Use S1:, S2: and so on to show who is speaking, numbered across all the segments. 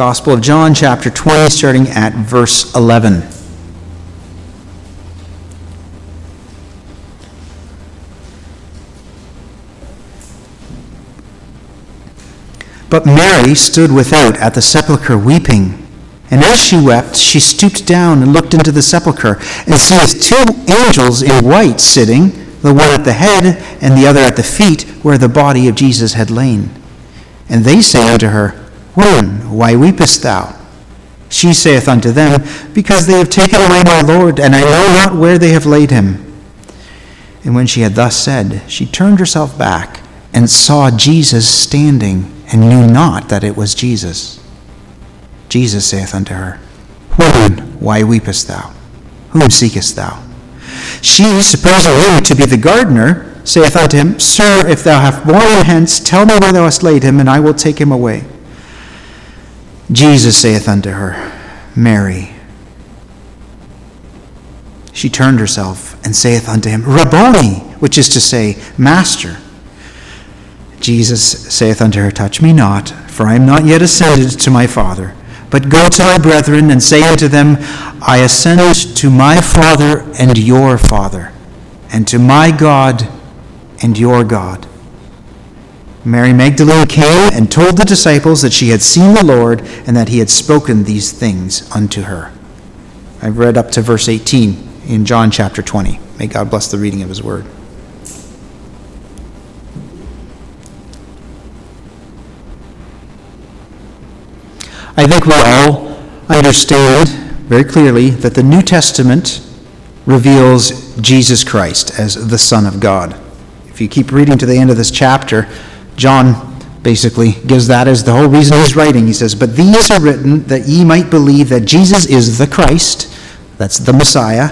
S1: Gospel of John, chapter 20, starting at verse 11. But Mary stood without at the sepulchre weeping. And as she wept, she stooped down and looked into the sepulchre, and seeth two angels in white sitting, the one at the head and the other at the feet, where the body of Jesus had lain. And they say unto her, Woman, why weepest thou? She saith unto them, Because they have taken away my Lord, and I know not where they have laid him. And when she had thus said, she turned herself back and saw Jesus standing and knew not that it was Jesus. Jesus saith unto her, Woman, why weepest thou? Whom seekest thou? She, supposing him to be the gardener, saith unto him, Sir, if thou have borne him hence, tell me where thou hast laid him, and I will take him away. Jesus saith unto her, Mary. She turned herself and saith unto him, Rabboni, which is to say, Master. Jesus saith unto her, Touch me not, for I am not yet ascended to my Father. But go to my brethren and say unto them, I ascend to my Father and your Father, and to my God and your God. Mary Magdalene came and told the disciples that she had seen the Lord and that he had spoken these things unto her. I've read up to verse 18 in John chapter 20. May God bless the reading of his word. I think we all understand very clearly that the New Testament reveals Jesus Christ as the Son of God. If you keep reading to the end of this chapter, John basically gives that as the whole reason he's writing. He says, But these are written that ye might believe that Jesus is the Christ, that's the Messiah,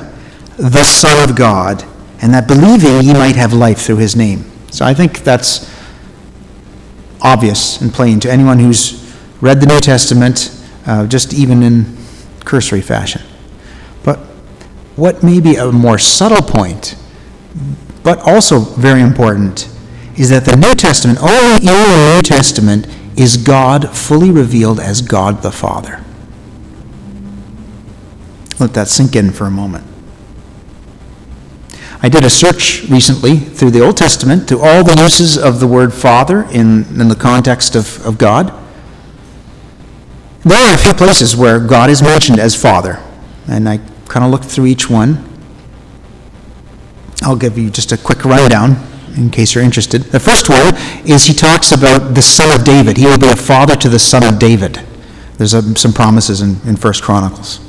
S1: the Son of God, and that believing ye might have life through his name. So I think that's obvious and plain to anyone who's read the New Testament, uh, just even in cursory fashion. But what may be a more subtle point, but also very important, is that the New Testament, only in the New Testament, is God fully revealed as God the Father. Let that sink in for a moment. I did a search recently through the Old Testament to all the uses of the word Father in, in the context of, of God. There are a few places where God is mentioned as Father, and I kind of looked through each one. I'll give you just a quick rundown in case you're interested. The first one is he talks about the son of David. He will be a father to the son of David. There's a, some promises in, in 1 Chronicles.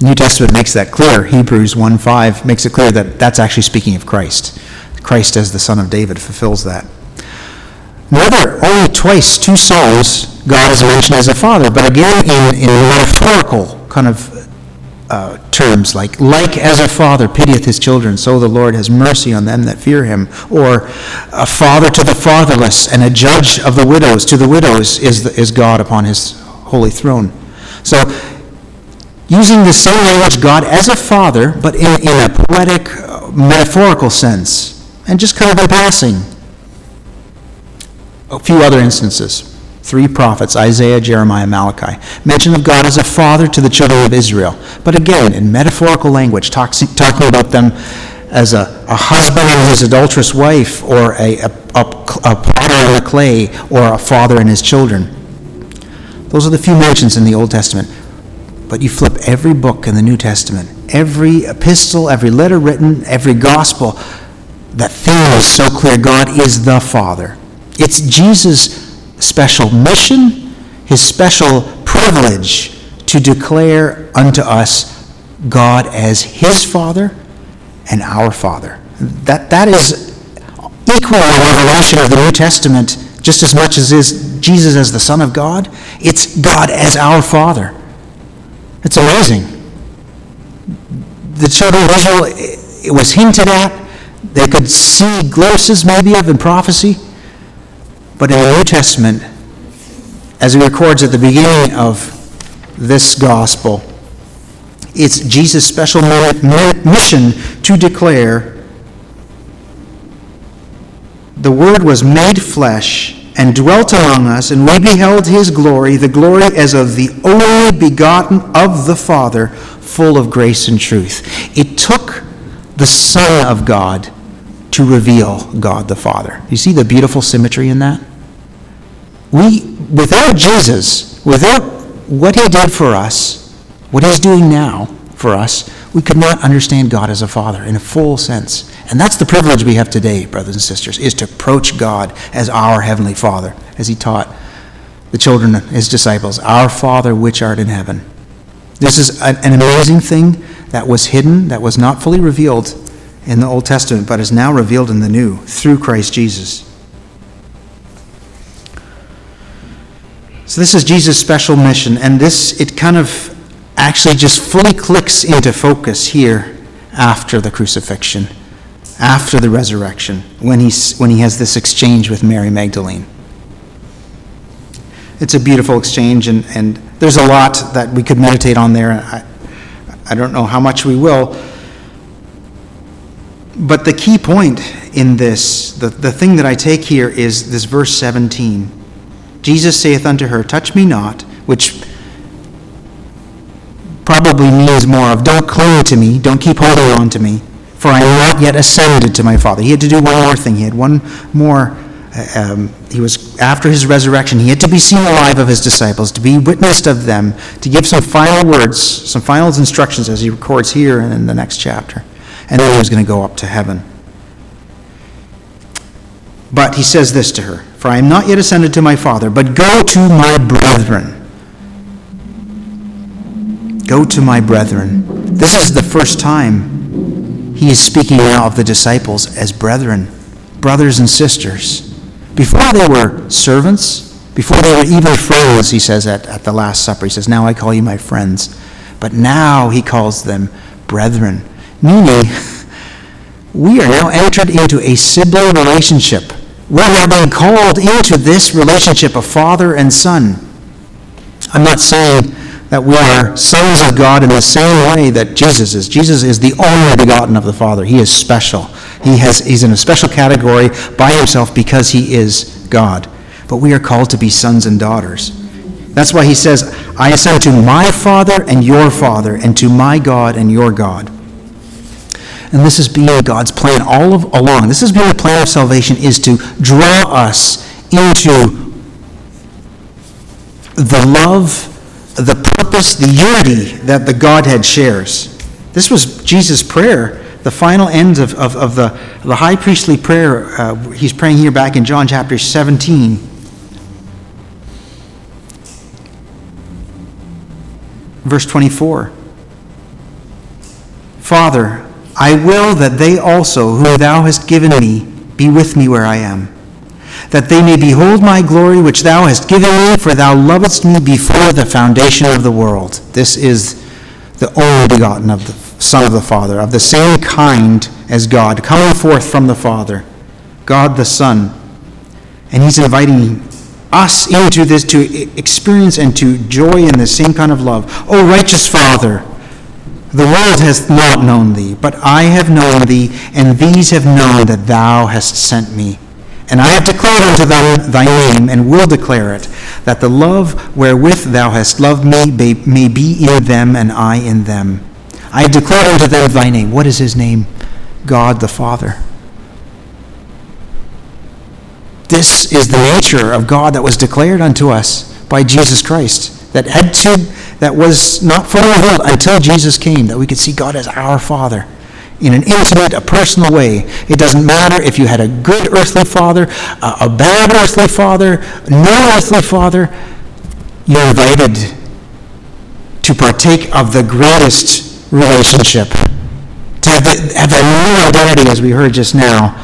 S1: New Testament makes that clear. Hebrews 1.5 makes it clear that that's actually speaking of Christ. Christ as the son of David fulfills that. Another, only twice, two Psalms, God is mentioned as a father, but again in, in metaphorical kind of uh, terms, like, like as a father pitieth his children, so the Lord has mercy on them that fear him. Or a father to the fatherless and a judge of the widows to the widows is, the, is God upon his holy throne. So, using the same language, God as a father, but in, in a poetic, uh, metaphorical sense, and just kind of in passing a few other instances. Three prophets, Isaiah, Jeremiah, Malachi. Mention of God as a father to the children of Israel. But again, in metaphorical language, talking, about them as a, a husband and his adulterous wife, or a, a, a, a potter in the clay, or a father and his children. Those are the few mentions in the Old Testament. But you flip every book in the New Testament, every epistle, every letter written, every gospel, that theme is so clear God is the Father. It's Jesus' special mission, his special privilege to declare unto us God as his Father and our Father. That, that is equally a revelation of the New Testament just as much as is Jesus as the Son of God. It's God as our Father. It's amazing. The children of Israel, it was hinted at. They could see glimpses maybe of in prophecy. But in the New Testament, as he records at the beginning of this gospel, it's Jesus' special mission to declare the Word was made flesh and dwelt among us, and we beheld his glory, the glory as of the only begotten of the Father, full of grace and truth. It took the Son of God to reveal God the Father. You see the beautiful symmetry in that? We, without Jesus, without what he did for us, what he's doing now for us, we could not understand God as a Father in a full sense. And that's the privilege we have today, brothers and sisters, is to approach God as our Heavenly Father, as he taught the children, his disciples, Our Father which art in heaven. This is an amazing thing that was hidden, that was not fully revealed in the Old Testament, but is now revealed in the New through Christ Jesus. So this is Jesus' special mission, and this it kind of actually just fully clicks into focus here after the crucifixion, after the resurrection, when he's when he has this exchange with Mary Magdalene. It's a beautiful exchange, and, and there's a lot that we could meditate on there. I, I don't know how much we will. But the key point in this, the, the thing that I take here is this verse 17. Jesus saith unto her, Touch me not, which probably means more of don't cling to me, don't keep holding on to me, for I am not yet ascended to my Father. He had to do one more thing. He had one more. Uh, um, he was after his resurrection. He had to be seen alive of his disciples, to be witnessed of them, to give some final words, some final instructions, as he records here and in the next chapter and then he was going to go up to heaven. But he says this to her For I am not yet ascended to my Father, but go to my brethren. Go to my brethren. This is the first time he is speaking now of the disciples as brethren, brothers and sisters. Before they were servants, before they were even friends, he says at, at the Last Supper, he says, Now I call you my friends. But now he calls them brethren. Meaning, we are now entered into a sibling relationship. We're being called into this relationship of father and son. I'm not saying that we are sons of God in the same way that Jesus is. Jesus is the only begotten of the Father. He is special. He has, he's in a special category by himself because he is God. But we are called to be sons and daughters. That's why he says, I ascend to my Father and your Father, and to my God and your God. And this has been God's plan all of, along. This has been the plan of salvation is to draw us into the love, the purpose, the unity that the Godhead shares. This was Jesus' prayer, the final end of, of, of the, the high priestly prayer. Uh, he's praying here back in John chapter 17. Verse 24. Father, I will that they also, whom thou hast given me, be with me where I am, that they may behold my glory which thou hast given me, for thou lovedst me before the foundation of the world. This is the only begotten of the Son of the Father, of the same kind as God, coming forth from the Father, God the Son. And he's inviting us into this to experience and to joy in the same kind of love. O righteous Father, the world hath not known thee, but I have known thee, and these have known that thou hast sent me. And I have declared unto them thy name, and will declare it, that the love wherewith thou hast loved me may be in them, and I in them. I have declared unto them thy name. What is his name? God the Father. This is the nature of God that was declared unto us by Jesus Christ, that had to that was not fully revealed until Jesus came, that we could see God as our Father in an intimate, a personal way. It doesn't matter if you had a good earthly father, a bad earthly father, no earthly father, you're invited to partake of the greatest relationship, to have, the, have a new identity, as we heard just now,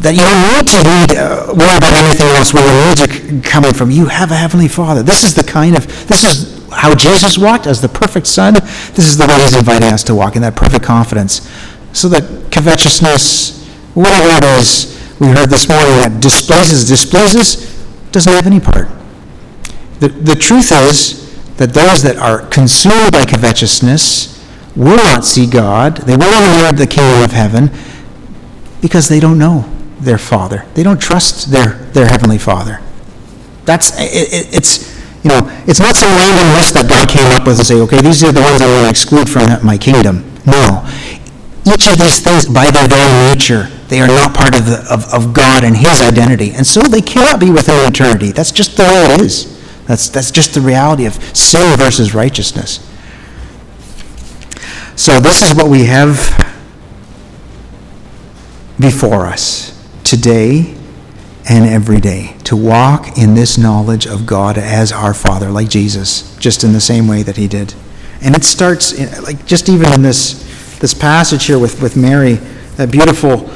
S1: that you don't need to read, uh, worry about anything else where your words are coming from. You have a heavenly Father. This is the kind of, this is how Jesus walked as the perfect Son, this is the way He's inviting us to walk in that perfect confidence. So that covetousness, whatever it is we heard this morning that displeases, displeases, doesn't have any part. The, the truth is that those that are consumed by covetousness will not see God. They will not inherit the kingdom of heaven because they don't know. Their Father. They don't trust their, their Heavenly Father. That's, it, it, it's, you know, it's not some random list that God came up with and say, okay, these are the ones I want to exclude from my kingdom. No. Each of these things, by their very nature, they are not part of, the, of, of God and His identity. And so they cannot be within eternity. That's just the way it is. That's, that's just the reality of sin versus righteousness. So this is what we have before us today and every day to walk in this knowledge of God as our Father, like Jesus, just in the same way that He did. And it starts, in, like, just even in this, this passage here with, with Mary, that beautiful.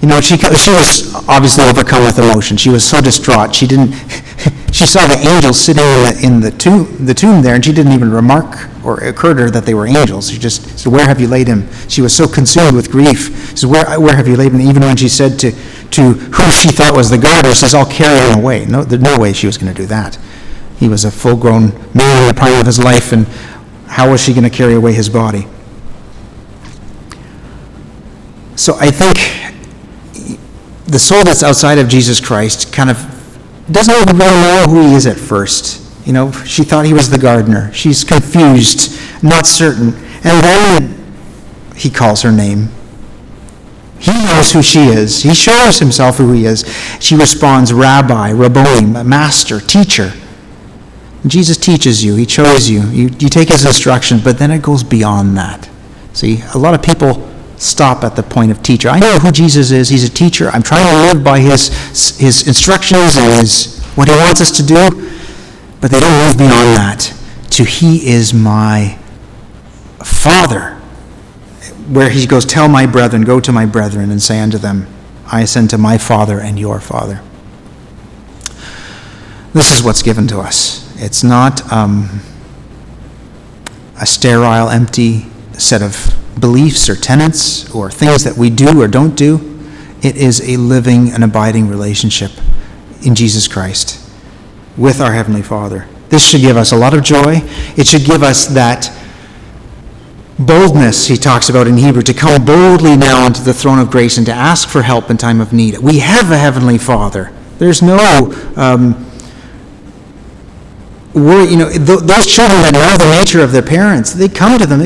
S1: You know, she, she was obviously overcome with emotion. She was so distraught. She didn't. she saw the angel sitting in the, in the tomb, the tomb there, and she didn't even remark or occurred to her that they were angels. She just said, "Where have you laid him?" She was so consumed with grief. She said, "Where, where have you laid him?" Even when she said to to who she thought was the gardener, says, "I'll carry him away." No, there's no way she was going to do that. He was a full-grown man in the prime of his life, and how was she going to carry away his body? So I think the soul that's outside of Jesus Christ kind of doesn't even really know who he is at first. You know, she thought he was the gardener. She's confused, not certain. And then he calls her name. He knows who she is. He shows himself who he is. She responds, Rabbi, Rabboni, Master, Teacher. Jesus teaches you. He chose you. you. You take his instruction, but then it goes beyond that. See, a lot of people stop at the point of teacher. I know who Jesus is. He's a teacher. I'm trying to live by his, his instructions and his, what he wants us to do. But they don't move beyond that to He is my Father. Where He goes, Tell my brethren, go to my brethren, and say unto them, I ascend to my Father and your Father. This is what's given to us. It's not um, a sterile, empty set of beliefs or tenets or things that we do or don't do. It is a living and abiding relationship in Jesus Christ with our Heavenly Father. This should give us a lot of joy. It should give us that boldness he talks about in Hebrew to come boldly now unto the throne of grace and to ask for help in time of need. We have a Heavenly Father. There's no. Um, you know, th- those children that know the nature of their parents, they come to them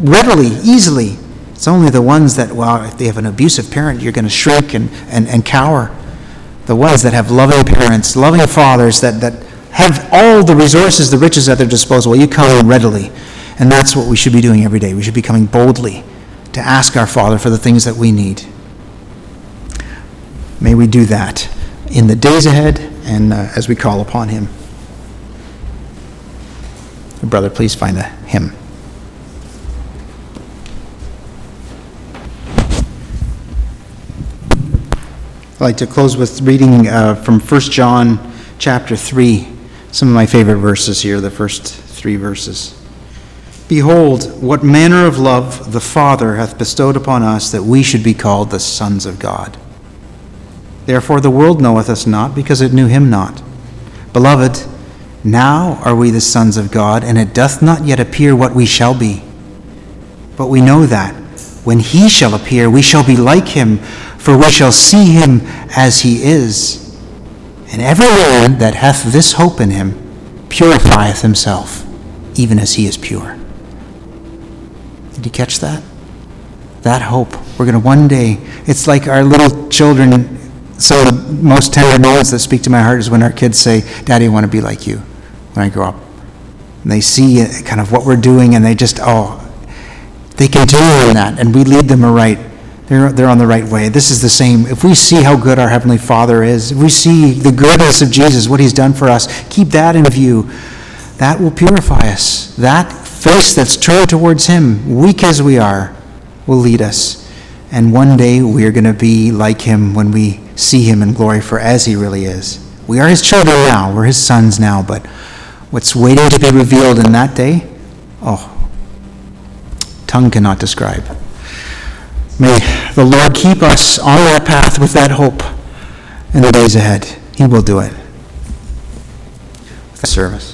S1: readily, easily. It's only the ones that, well, if they have an abusive parent, you're going to shrink and, and, and cower the ones that have loving parents, loving fathers, that, that have all the resources, the riches at their disposal, you come readily. And that's what we should be doing every day. We should be coming boldly to ask our Father for the things that we need. May we do that in the days ahead and uh, as we call upon Him. Brother, please find a hymn. I'd like to close with reading uh, from 1 John chapter 3, some of my favorite verses here, the first three verses. Behold, what manner of love the Father hath bestowed upon us that we should be called the sons of God. Therefore the world knoweth us not, because it knew him not. Beloved, now are we the sons of God, and it doth not yet appear what we shall be. But we know that when he shall appear, we shall be like him for we shall see him as he is. And every man that hath this hope in him purifieth himself, even as he is pure. Did you catch that? That hope. We're going to one day, it's like our little children. Of the most tender moments that speak to my heart is when our kids say, Daddy, I want to be like you when I grow up. And they see uh, kind of what we're doing and they just, oh, they continue in that and we lead them aright they're, they're on the right way. This is the same. If we see how good our Heavenly Father is, if we see the goodness of Jesus, what He's done for us, keep that in view. That will purify us. That face that's turned towards Him, weak as we are, will lead us. And one day we are going to be like Him when we see Him in glory for as He really is. We are His children now, we're His sons now, but what's waiting to be revealed in that day, oh, tongue cannot describe. May the Lord keep us on that path with that hope in the days ahead. He will do it. Service.